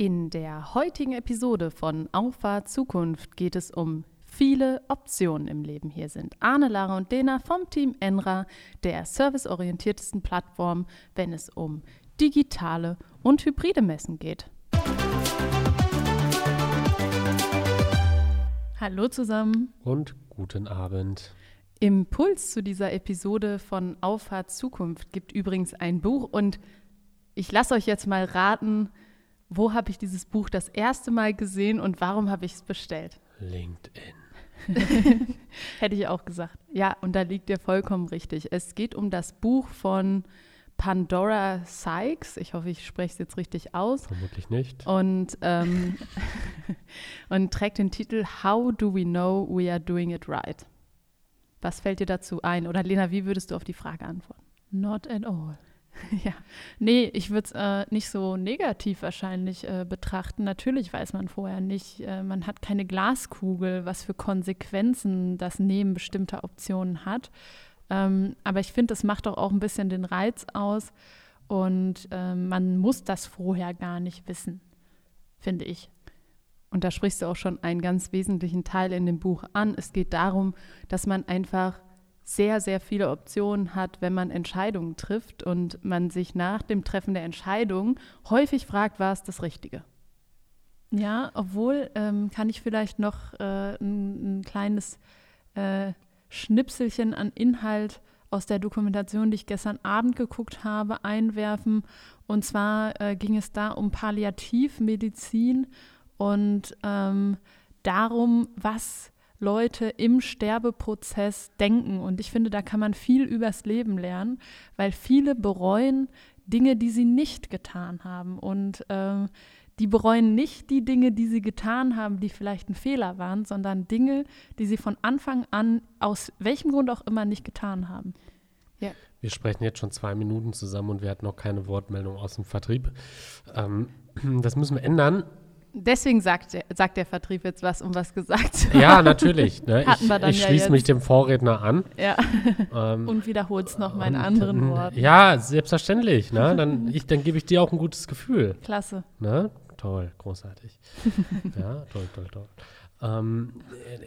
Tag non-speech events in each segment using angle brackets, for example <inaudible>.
In der heutigen Episode von Auffahrt Zukunft geht es um viele Optionen im Leben. Hier sind Arne, Lara und Dena vom Team Enra, der serviceorientiertesten Plattform, wenn es um digitale und hybride Messen geht. Hallo zusammen. Und guten Abend. Impuls zu dieser Episode von Auffahrt Zukunft gibt übrigens ein Buch und ich lasse euch jetzt mal raten, wo habe ich dieses Buch das erste Mal gesehen und warum habe ich es bestellt? LinkedIn. <laughs> Hätte ich auch gesagt. Ja, und da liegt ihr vollkommen richtig. Es geht um das Buch von Pandora Sykes. Ich hoffe, ich spreche es jetzt richtig aus. Vermutlich nicht. Und, ähm, <laughs> und trägt den Titel How do we know we are doing it right? Was fällt dir dazu ein? Oder Lena, wie würdest du auf die Frage antworten? Not at all. <laughs> Ja, nee, ich würde es äh, nicht so negativ wahrscheinlich äh, betrachten. Natürlich weiß man vorher nicht, äh, man hat keine Glaskugel, was für Konsequenzen das Nehmen bestimmter Optionen hat. Ähm, aber ich finde, das macht doch auch ein bisschen den Reiz aus und ähm, man muss das vorher gar nicht wissen, finde ich. Und da sprichst du auch schon einen ganz wesentlichen Teil in dem Buch an. Es geht darum, dass man einfach sehr, sehr viele Optionen hat, wenn man Entscheidungen trifft und man sich nach dem Treffen der Entscheidung häufig fragt, war es das Richtige? Ja, obwohl ähm, kann ich vielleicht noch äh, ein, ein, kleines äh, Schnipselchen an Inhalt aus der Dokumentation, die ich gestern Abend geguckt habe, einwerfen. Und zwar äh, ging es da um Palliativmedizin und ähm, darum, was Leute im Sterbeprozess denken. Und ich finde, da kann man viel übers Leben lernen, weil viele bereuen Dinge, die sie nicht getan haben. Und äh, die bereuen nicht die Dinge, die sie getan haben, die vielleicht ein Fehler waren, sondern Dinge, die sie von Anfang an aus welchem Grund auch immer nicht getan haben. Ja. Wir sprechen jetzt schon zwei Minuten zusammen und wir hatten noch keine Wortmeldung aus dem Vertrieb. Ähm, das müssen wir ändern. Deswegen sagt der, sagt der Vertrieb jetzt was, um was gesagt zu haben. Ja, natürlich. Ne? Ich, ich schließe ja mich dem Vorredner an. Ja. Ähm, und wiederholt es nochmal in anderen Worten. Ja, selbstverständlich. Ne? Dann, dann gebe ich dir auch ein gutes Gefühl. Klasse. Ne? Toll, großartig. <laughs> ja, toll, toll, toll. Ähm,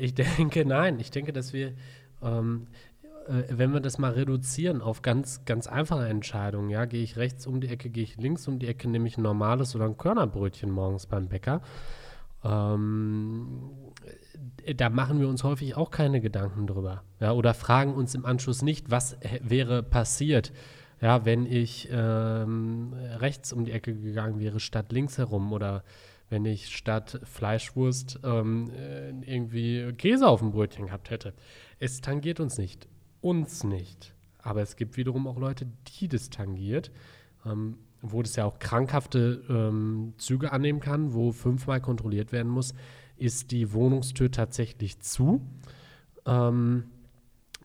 ich denke, nein, ich denke, dass wir ähm, äh, wenn wir das mal reduzieren auf ganz, ganz einfache Entscheidungen, ja, gehe ich rechts um die Ecke, gehe ich links um die Ecke, nehme ich ein normales oder ein Körnerbrötchen morgens beim Bäcker, ähm, da machen wir uns häufig auch keine Gedanken drüber. Ja, oder fragen uns im Anschluss nicht, was wäre passiert, ja, wenn ich ähm, rechts um die Ecke gegangen wäre, statt links herum oder wenn ich statt Fleischwurst ähm, äh, irgendwie Käse auf dem Brötchen gehabt hätte. Es tangiert uns nicht uns nicht. Aber es gibt wiederum auch Leute, die das tangiert, ähm, wo das ja auch krankhafte ähm, Züge annehmen kann, wo fünfmal kontrolliert werden muss, ist die Wohnungstür tatsächlich zu. Ähm,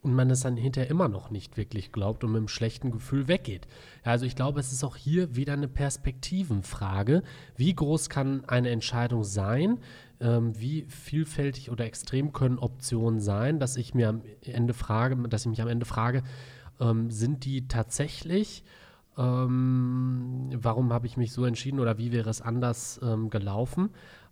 und man es dann hinterher immer noch nicht wirklich glaubt und mit einem schlechten Gefühl weggeht. Also ich glaube, es ist auch hier wieder eine Perspektivenfrage. Wie groß kann eine Entscheidung sein? Ähm, wie vielfältig oder extrem können Optionen sein, dass ich mir am Ende frage, dass ich mich am Ende frage, ähm, sind die tatsächlich ähm, warum habe ich mich so entschieden oder wie wäre es anders ähm, gelaufen?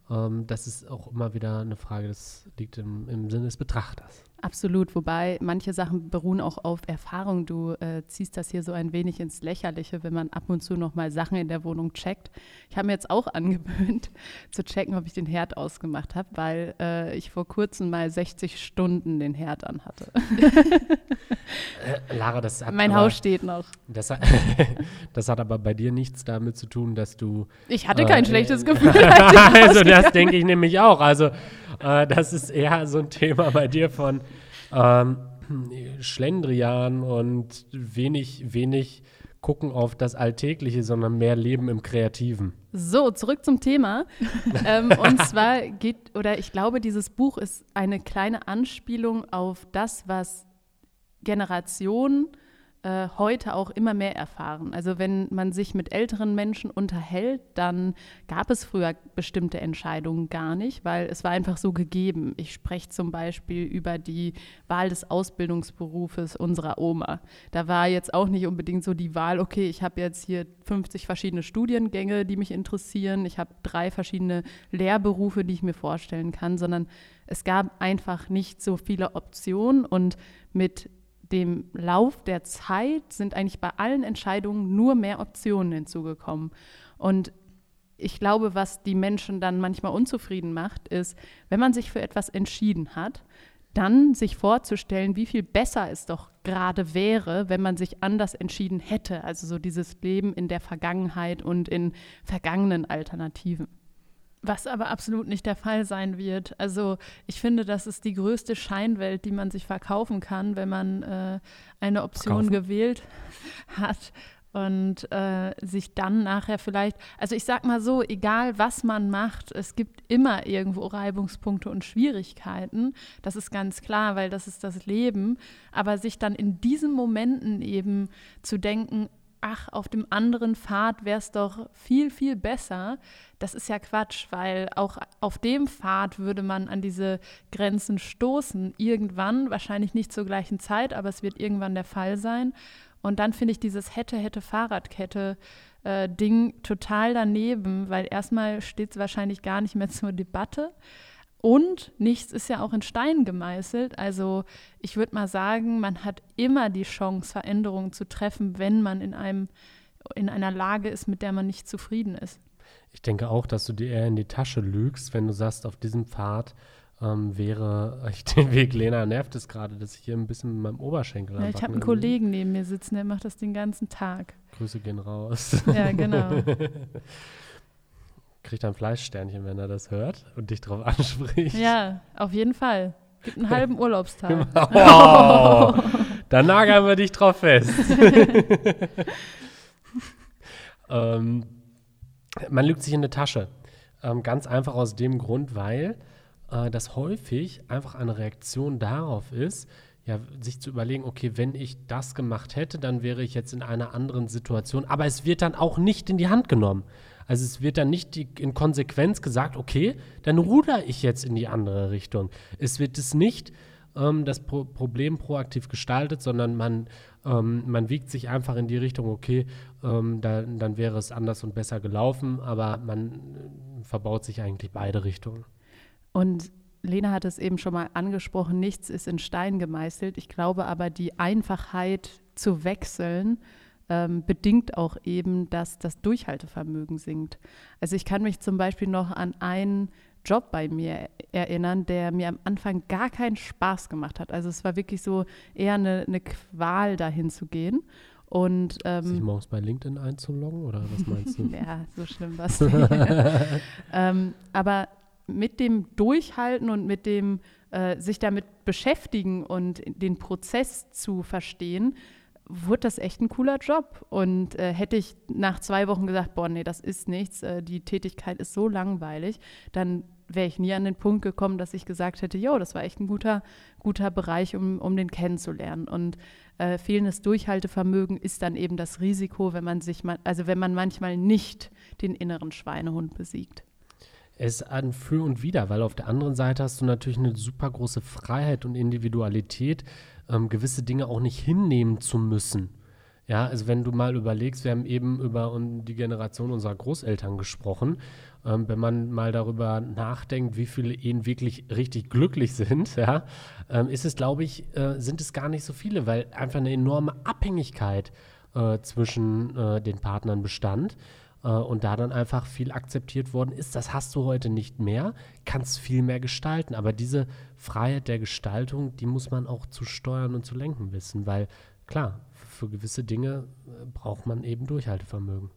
Ähm, das ist auch immer wieder eine Frage, das liegt im, im Sinne des Betrachters. Absolut, wobei manche Sachen beruhen auch auf Erfahrung. Du äh, ziehst das hier so ein wenig ins Lächerliche, wenn man ab und zu noch mal Sachen in der Wohnung checkt. Ich habe mir jetzt auch <laughs> angewöhnt zu checken, ob ich den Herd ausgemacht habe, weil äh, ich vor kurzem mal 60 Stunden den Herd an hatte. <laughs> äh, Lara, das hat Mein aber, Haus steht noch. Das hat, <laughs> das hat, aber bei dir nichts damit zu tun, dass du. Ich hatte kein äh, schlechtes Gefühl. also das denke ich nämlich auch. Also äh, das ist eher so ein Thema bei dir von ähm, Schlendrian und wenig, wenig gucken auf das Alltägliche, sondern mehr Leben im Kreativen. So, zurück zum Thema. <laughs> ähm, und zwar geht, oder ich glaube, dieses Buch ist eine kleine Anspielung auf das, was Generationen äh, heute auch immer mehr erfahren. Also wenn man sich mit älteren Menschen unterhält, dann gab es früher bestimmte Entscheidungen gar nicht, weil es war einfach so gegeben. Ich spreche zum Beispiel über die Wahl des Ausbildungsberufes unserer Oma. Da war jetzt auch nicht unbedingt so die Wahl, okay, ich habe jetzt hier 50 verschiedene Studiengänge, die mich interessieren, ich habe drei verschiedene Lehrberufe, die ich mir vorstellen kann, sondern es gab einfach nicht so viele Optionen und mit dem Lauf der Zeit sind eigentlich bei allen Entscheidungen nur mehr Optionen hinzugekommen. Und ich glaube, was die Menschen dann manchmal unzufrieden macht, ist, wenn man sich für etwas entschieden hat, dann sich vorzustellen, wie viel besser es doch gerade wäre, wenn man sich anders entschieden hätte. Also so dieses Leben in der Vergangenheit und in vergangenen Alternativen. Was aber absolut nicht der Fall sein wird. Also ich finde, das ist die größte Scheinwelt, die man sich verkaufen kann, wenn man äh, eine Option Verkaufen. gewählt <laughs> hat und äh, sich dann nachher vielleicht, also ich sag mal so, egal was man macht, es gibt immer irgendwo Reibungspunkte und Schwierigkeiten. Das ist ganz klar, weil das ist das Leben. Aber sich dann in diesen Momenten eben zu denken, ach, auf dem anderen Pfad wäre es doch viel, viel besser. Das ist ja Quatsch, weil auch auf dem Pfad würde man an diese Grenzen stoßen. Irgendwann, wahrscheinlich nicht zur gleichen Zeit, aber es wird irgendwann der Fall sein. Und dann finde ich dieses hätte, hätte Fahrradkette äh, Ding total daneben, weil erstmal steht es wahrscheinlich gar nicht mehr <laughs> zur Debatte. Und nichts ist ja auch in Stein gemeißelt. Also ich würde mal sagen, man hat immer die Chance, Veränderungen zu treffen, wenn man in einem in einer Lage ist, mit der man nicht zufrieden ist. Ich denke auch, dass du dir eher in die Tasche lügst, wenn du sagst, auf diesem Pfad ähm, wäre <laughs> ich den Weg, Lena nervt es gerade, dass ich hier ein bisschen mit meinem Oberschenkel ja, Ich habe einen Kollegen neben mir sitzen, der macht das den ganzen Tag. Grüße gehen raus. Ja, genau. <laughs> kriegt ein Fleischsternchen, wenn er das hört und dich darauf <laughs> anspricht. Ja, auf jeden Fall. Gibt einen halben Urlaubstag. <laughs> oh, <laughs> dann nageln wir dich drauf fest. ähm, man lügt sich in eine Tasche. Ähm, ganz einfach aus dem Grund, weil äh, das häufig einfach eine Reaktion darauf ist, ja, sich zu überlegen, okay, wenn ich das gemacht hätte, dann wäre ich jetzt in einer anderen Situation. Aber es wird dann auch nicht in die Hand genommen. Also es wird dann nicht die, in Konsequenz gesagt, okay, dann ruder ich jetzt in die andere Richtung. Es wird es nicht ähm, das Pro Problem proaktiv gestaltet, sondern man, ähm, man wiegt sich einfach in die Richtung, okay, ähm, da, dann wäre es anders und besser gelaufen, aber man äh, verbaut sich eigentlich beide Richtungen. Und Lena hat es eben schon mal angesprochen, nichts ist in Stein gemeißelt. Ich glaube aber, die Einfachheit zu wechseln, ähm, bedingt auch eben, dass das Durchhaltevermögen sinkt. Also ich kann mich zum Beispiel noch an einen Job bei mir erinnern, der mir am Anfang gar keinen Spaß gemacht hat. Also es war wirklich so eher eine, eine Qual, dahin zu gehen. Und, ähm, Sich morgens bei LinkedIn einzuloggen oder was meinst du? <laughs> ja, so schlimm war es. <laughs> ähm, aber mit dem Durchhalten und mit dem äh, sich damit beschäftigen und den Prozess zu verstehen, wurde das echt ein cooler Job. Und äh, hätte ich nach zwei Wochen gesagt, boah, nee, das ist nichts, äh, die Tätigkeit ist so langweilig, dann wäre ich nie an den Punkt gekommen, dass ich gesagt hätte, jo, das war echt ein guter, guter Bereich, um, um den kennenzulernen. Und äh, fehlendes Durchhaltevermögen ist dann eben das Risiko, wenn man sich, also wenn man manchmal nicht den inneren Schweinehund besiegt. Es ist ein Für und Wider, weil auf der anderen Seite hast du natürlich eine super große Freiheit und Individualität, ähm, gewisse Dinge auch nicht hinnehmen zu müssen. Ja, also wenn du mal überlegst, wir haben eben über die Generation unserer Großeltern gesprochen. Ähm, wenn man mal darüber nachdenkt, wie viele Ehen wirklich richtig glücklich sind, <laughs> ja, ähm, ist es, glaube ich, äh, sind es gar nicht so viele, weil einfach eine enorme Abhängigkeit äh, zwischen äh, den Partnern bestand äh, und da dann einfach viel akzeptiert worden ist. Das hast du heute nicht mehr, kannst viel mehr gestalten. Aber diese Freiheit der Gestaltung, die muss man auch zu steuern und zu lenken wissen, weil klar, für gewisse Dinge äh, braucht man eben Durchhaltevermögen.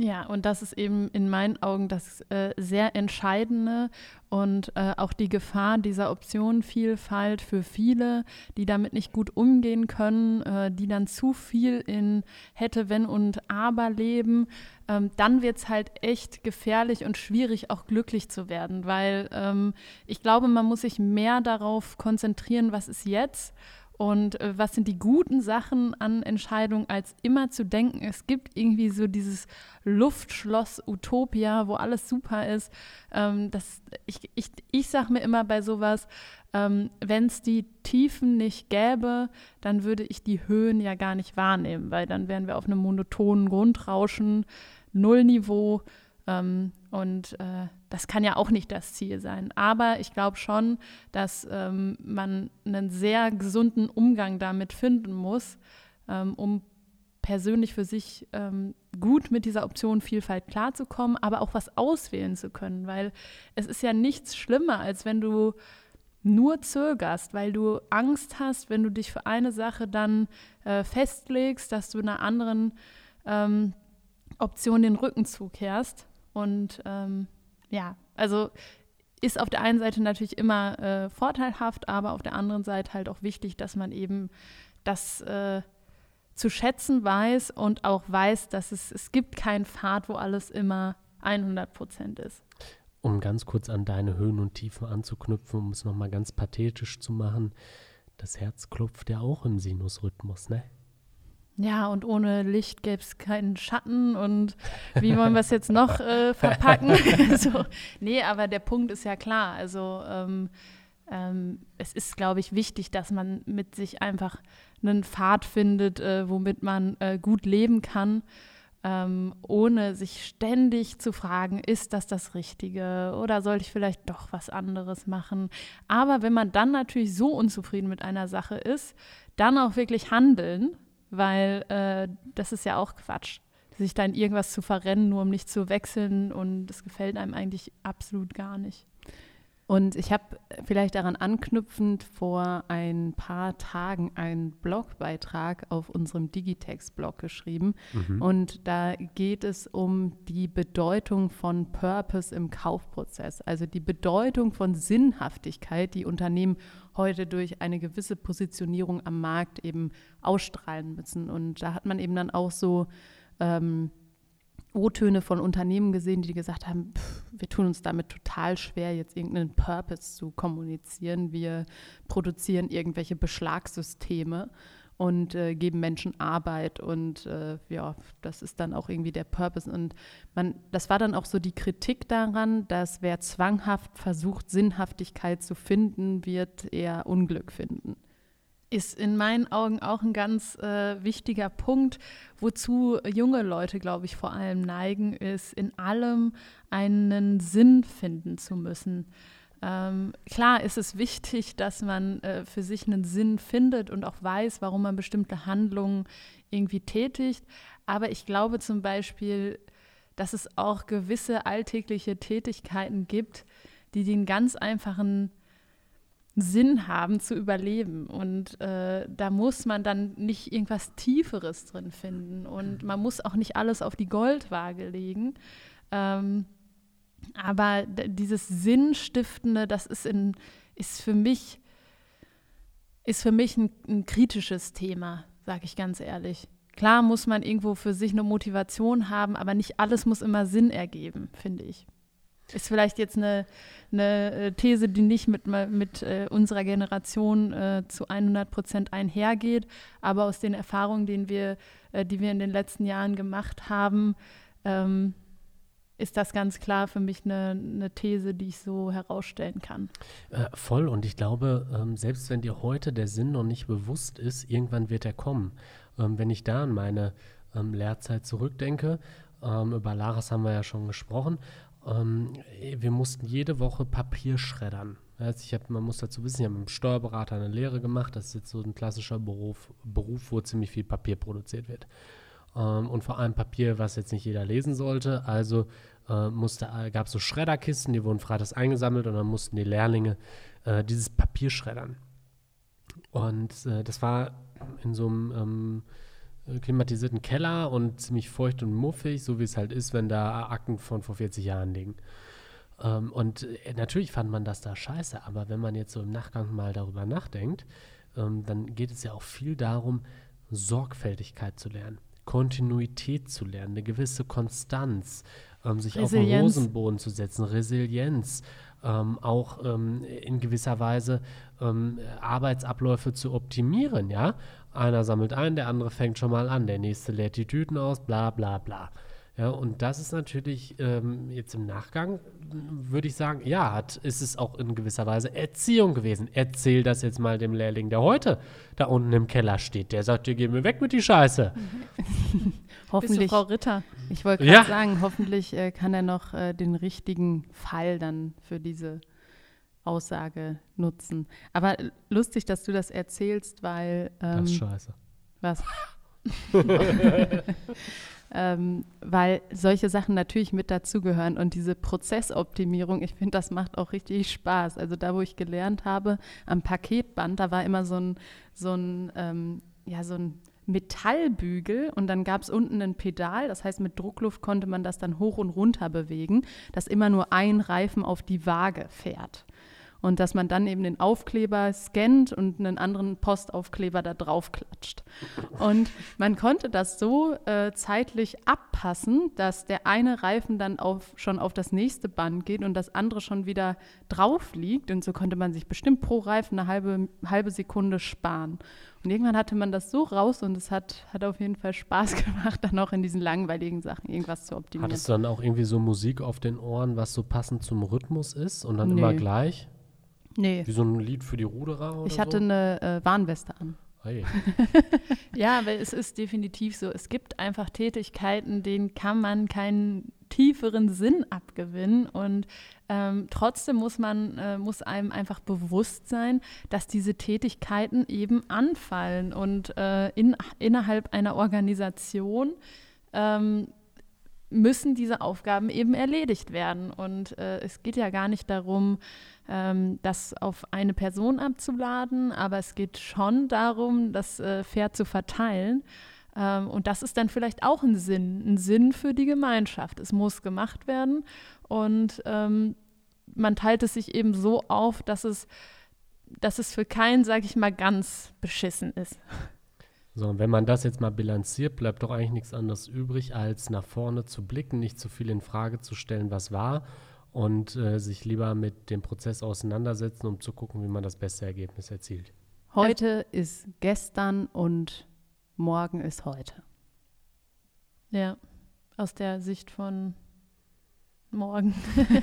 Ja, und das ist eben in meinen Augen das äh, sehr Entscheidende und äh, auch die Gefahr dieser Optionenvielfalt für viele, die damit nicht gut umgehen können, äh, die dann zu viel in hätte, wenn und aber leben. Ähm, dann wird es halt echt gefährlich und schwierig, auch glücklich zu werden, weil ähm, ich glaube, man muss sich mehr darauf konzentrieren, was ist jetzt Und äh, was sind die guten Sachen an Entscheidungen, als immer zu denken, es gibt irgendwie so dieses Luftschloss Utopia, wo alles super ist. Ähm, das, ich ich, ich sage mir immer bei sowas, ähm, wenn es die Tiefen nicht gäbe, dann würde ich die Höhen ja gar nicht wahrnehmen, weil dann wären wir auf einem monotonen Grundrauschen, Nullniveau. Ähm, und äh, das kann ja auch nicht das Ziel sein. Aber ich glaube schon, dass ähm, man einen sehr gesunden Umgang damit finden muss, ähm, um persönlich für sich ähm, gut mit dieser Option Vielfalt klarzukommen, aber auch was auswählen zu können, weil es ist ja nichts schlimmer, als wenn du nur zögerst, weil du Angst hast, wenn du dich für eine Sache dann äh, festlegst, dass du einer anderen ähm, Option den Rücken zukehrst. Und ähm, ja, also ist auf der einen Seite natürlich immer äh, vorteilhaft, aber auf der anderen Seite halt auch wichtig, dass man eben das äh, zu schätzen weiß und auch weiß, dass es, es gibt keinen Pfad, wo alles immer 100 Prozent ist. Um ganz kurz an deine Höhen und Tiefen anzuknüpfen, um es nochmal ganz pathetisch zu machen, das Herz klopft ja auch im Sinusrhythmus, ne? Ja, und ohne Licht gäbe es keinen Schatten und wie wollen wir es jetzt noch äh, verpacken? <laughs> <laughs> so, nee, aber der Punkt ist ja klar. Also ähm, ähm, es ist, glaube ich, wichtig, dass man mit sich einfach einen Pfad findet, äh, womit man äh, gut leben kann, ähm, ohne sich ständig zu fragen, ist das das Richtige oder sollte ich vielleicht doch was anderes machen? Aber wenn man dann natürlich so unzufrieden mit einer Sache ist, dann auch wirklich handeln weil äh, das ist ja auch Quatsch, sich da in irgendwas zu verrennen, nur um nicht zu wechseln und das gefällt einem eigentlich absolut gar nicht. Und ich habe vielleicht daran anknüpfend vor ein paar Tagen einen Blogbeitrag auf unserem Digitex-Blog geschrieben. Mhm. Und da geht es um die Bedeutung von Purpose im Kaufprozess, also die Bedeutung von Sinnhaftigkeit, die Unternehmen heute durch eine gewisse Positionierung am Markt eben ausstrahlen müssen. Und da hat man eben dann auch so ähm, O-Töne von Unternehmen gesehen, die gesagt haben, pff, wir tun uns damit total schwer, jetzt irgendeinen Purpose zu kommunizieren. Wir produzieren irgendwelche Beschlagssysteme und äh, geben Menschen Arbeit und äh, ja, das ist dann auch irgendwie der Purpose. Und man, das war dann auch so die Kritik daran, dass wer zwanghaft versucht, Sinnhaftigkeit zu finden, wird eher Unglück finden ist in meinen Augen auch ein ganz äh, wichtiger Punkt, wozu junge Leute, glaube ich, vor allem neigen, ist in allem einen Sinn finden zu müssen. Ähm, klar ist es wichtig, dass man äh, für sich einen Sinn findet und auch weiß, warum man bestimmte Handlungen irgendwie tätigt. Aber ich glaube zum Beispiel, dass es auch gewisse alltägliche Tätigkeiten gibt, die den ganz einfachen Sinn haben zu überleben. Und äh, da muss man dann nicht irgendwas Tieferes drin finden. Und man muss auch nicht alles auf die Goldwaage legen. Ähm, aber dieses Sinnstiftende, das ist, in, ist für mich, ist für mich ein, ein kritisches Thema, sage ich ganz ehrlich. Klar muss man irgendwo für sich eine Motivation haben, aber nicht alles muss immer Sinn ergeben, finde ich. Ist vielleicht jetzt eine, eine äh, These, die nicht mit, mit äh, unserer Generation äh, zu 100 Prozent einhergeht, aber aus den Erfahrungen, die wir, äh, die wir in den letzten Jahren gemacht haben, ähm, ist das ganz klar für mich eine, eine, These, die ich so herausstellen kann. Äh, voll und ich glaube, ähm, selbst wenn dir heute der Sinn noch nicht bewusst ist, irgendwann wird er kommen. Ähm, wenn ich da an meine ähm, Lehrzeit zurückdenke, ähm, über Laras haben wir ja schon gesprochen, ähm, wir mussten jede Woche Papier schreddern. Also ich hab, man muss dazu wissen, ich habe mit dem Steuerberater eine Lehre gemacht. Das ist jetzt so ein klassischer Beruf, Beruf wo ziemlich viel Papier produziert wird. Ähm, und vor allem Papier, was jetzt nicht jeder lesen sollte. Also äh, gab es so Schredderkisten, die wurden freitags eingesammelt und dann mussten die Lehrlinge äh, dieses Papier schreddern. Und äh, das war in so einem ähm, klimatisierten Keller und ziemlich feucht und muffig, so wie es halt ist, wenn da Akten von vor 40 Jahren liegen. Ähm, und äh, natürlich fand man das da scheiße, aber wenn man jetzt so im Nachgang mal darüber nachdenkt, ähm, dann geht es ja auch viel darum, Sorgfältigkeit zu lernen, Kontinuität zu lernen, eine gewisse Konstanz, ähm, sich auf den Resilienz. Hosenboden zu setzen, Resilienz, ähm, auch ähm, in gewisser Weise ähm, Arbeitsabläufe zu optimieren, ja. Einer sammelt ein, der andere fängt schon mal an, der nächste lädt die Tüten aus, bla bla bla. Ja, und das ist natürlich ähm, jetzt im Nachgang, würde ich sagen, ja, hat, ist es auch in gewisser Weise Erziehung gewesen. Erzähl das jetzt mal dem Lehrling, der heute da unten im Keller steht. Der sagt dir, geh mir weg mit die Scheiße. <laughs> Bist du Hoffentlich, Frau Ritter? ich wollte gerade Ja. sagen, hoffentlich äh, kann er noch äh, den richtigen Fall dann für diese Aussage nutzen. Aber lustig, dass du das erzählst, weil Das ähm, ist scheiße. Was? <laughs> <laughs> ähm, weil solche Sachen natürlich mit dazugehören und diese Prozessoptimierung, ich finde, das macht auch richtig Spaß. Also da, wo ich gelernt habe, am Paketband, da war immer so ein, so ein, ähm, ja, so ein Metallbügel und dann gab es unten ein Pedal, das heißt mit Druckluft konnte man das dann hoch und runter bewegen, dass immer nur ein Reifen auf die Waage fährt. Und dass man dann eben den Aufkleber scannt und einen anderen Postaufkleber da drauf klatscht. Und man konnte das so äh, zeitlich abpassen, dass der eine Reifen dann auf, schon auf das nächste Band geht und das andere schon wieder drauf liegt. Und so konnte man sich bestimmt pro Reifen eine halbe, halbe Sekunde sparen. Und irgendwann hatte man das so raus und es hat, hat auf jeden Fall Spaß <laughs> gemacht, dann auch in diesen langweiligen Sachen irgendwas zu optimieren. Hattest du dann auch irgendwie so Musik auf den Ohren, was so passend zum Rhythmus ist und dann Nee. immer gleich? Nee. Wie so ein Lied für die Ruderer oder Ich hatte so? eine äh, Warnweste an. Hey. <laughs> Ja, weil es ist definitiv so. Es gibt einfach Tätigkeiten, denen kann man keinen tieferen Sinn abgewinnen. Und ähm, trotzdem muss man, äh, muss einem einfach bewusst sein, dass diese Tätigkeiten eben anfallen. Und äh, in, innerhalb einer Organisation ähm, müssen diese Aufgaben eben erledigt werden. Und äh, es geht ja gar nicht darum, ähm, das auf eine Person abzuladen, aber es geht schon darum, das äh, fair zu verteilen. Ähm, und das ist dann vielleicht auch ein Sinn, ein Sinn für die Gemeinschaft. Es muss gemacht werden und ähm, man teilt es sich eben so auf, dass es, dass es für keinen, sage ich mal, ganz beschissen ist. So, und wenn man das jetzt mal bilanziert, bleibt doch eigentlich nichts anderes übrig, als nach vorne zu blicken, nicht zu viel in Frage zu stellen, was war und äh, sich lieber mit dem Prozess auseinandersetzen, um zu gucken, wie man das beste Ergebnis erzielt. Heute ist gestern und morgen ist heute. Ja, aus der Sicht von morgen.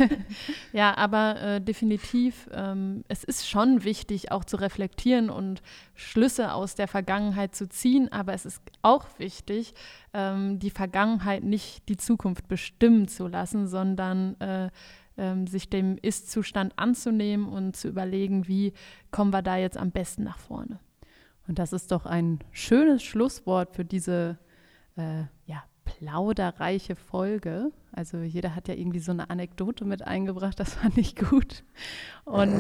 <laughs> ja, aber äh, definitiv, ähm, es ist schon wichtig, auch zu reflektieren und Schlüsse aus der Vergangenheit zu ziehen, aber es ist auch wichtig, ähm, die Vergangenheit nicht die Zukunft bestimmen zu lassen, sondern äh, ähm, sich dem Ist-Zustand anzunehmen und zu überlegen, wie kommen wir da jetzt am besten nach vorne. Und das ist doch ein schönes Schlusswort für diese äh, ja, plauderreiche Folge. Also jeder hat ja irgendwie so eine Anekdote mit eingebracht, das fand ich gut. Und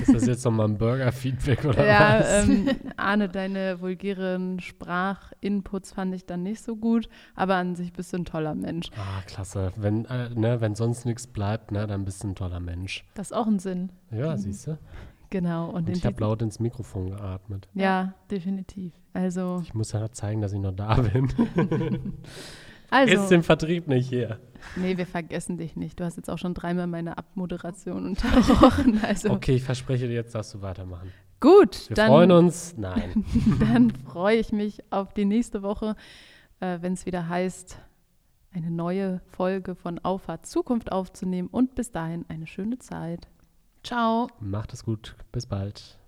Ist das jetzt nochmal ein Burger-Feedback oder ja, was? ähm, Arne, deine vulgären Sprachinputs fand ich dann nicht so gut, aber an sich bist du ein toller Mensch. Ah, klasse. Wenn, äh, ne, wenn sonst nichts bleibt, ne, dann bist du ein toller Mensch. Das ist auch ein Sinn. Ja, siehst du? Genau. Und, Und ich habe laut ins Mikrofon geatmet. Ja, Definitiv. also, Ich muss ja zeigen, dass ich noch da bin. <laughs> <laughs> also Ist im Vertrieb nicht hier. nee, wir vergessen dich nicht. Du hast jetzt auch schon dreimal meine Abmoderation unterbrochen. <laughs> Also Okay, ich verspreche dir jetzt, dass du weitermachen. gut, Wir dann freuen uns. Nein. <laughs> dann freue ich mich auf die nächste Woche, äh, wenn es wieder heißt, eine neue Folge von Auffahrt Zukunft aufzunehmen. Und bis dahin eine schöne Zeit. Ciao. Macht es gut. Bis bald.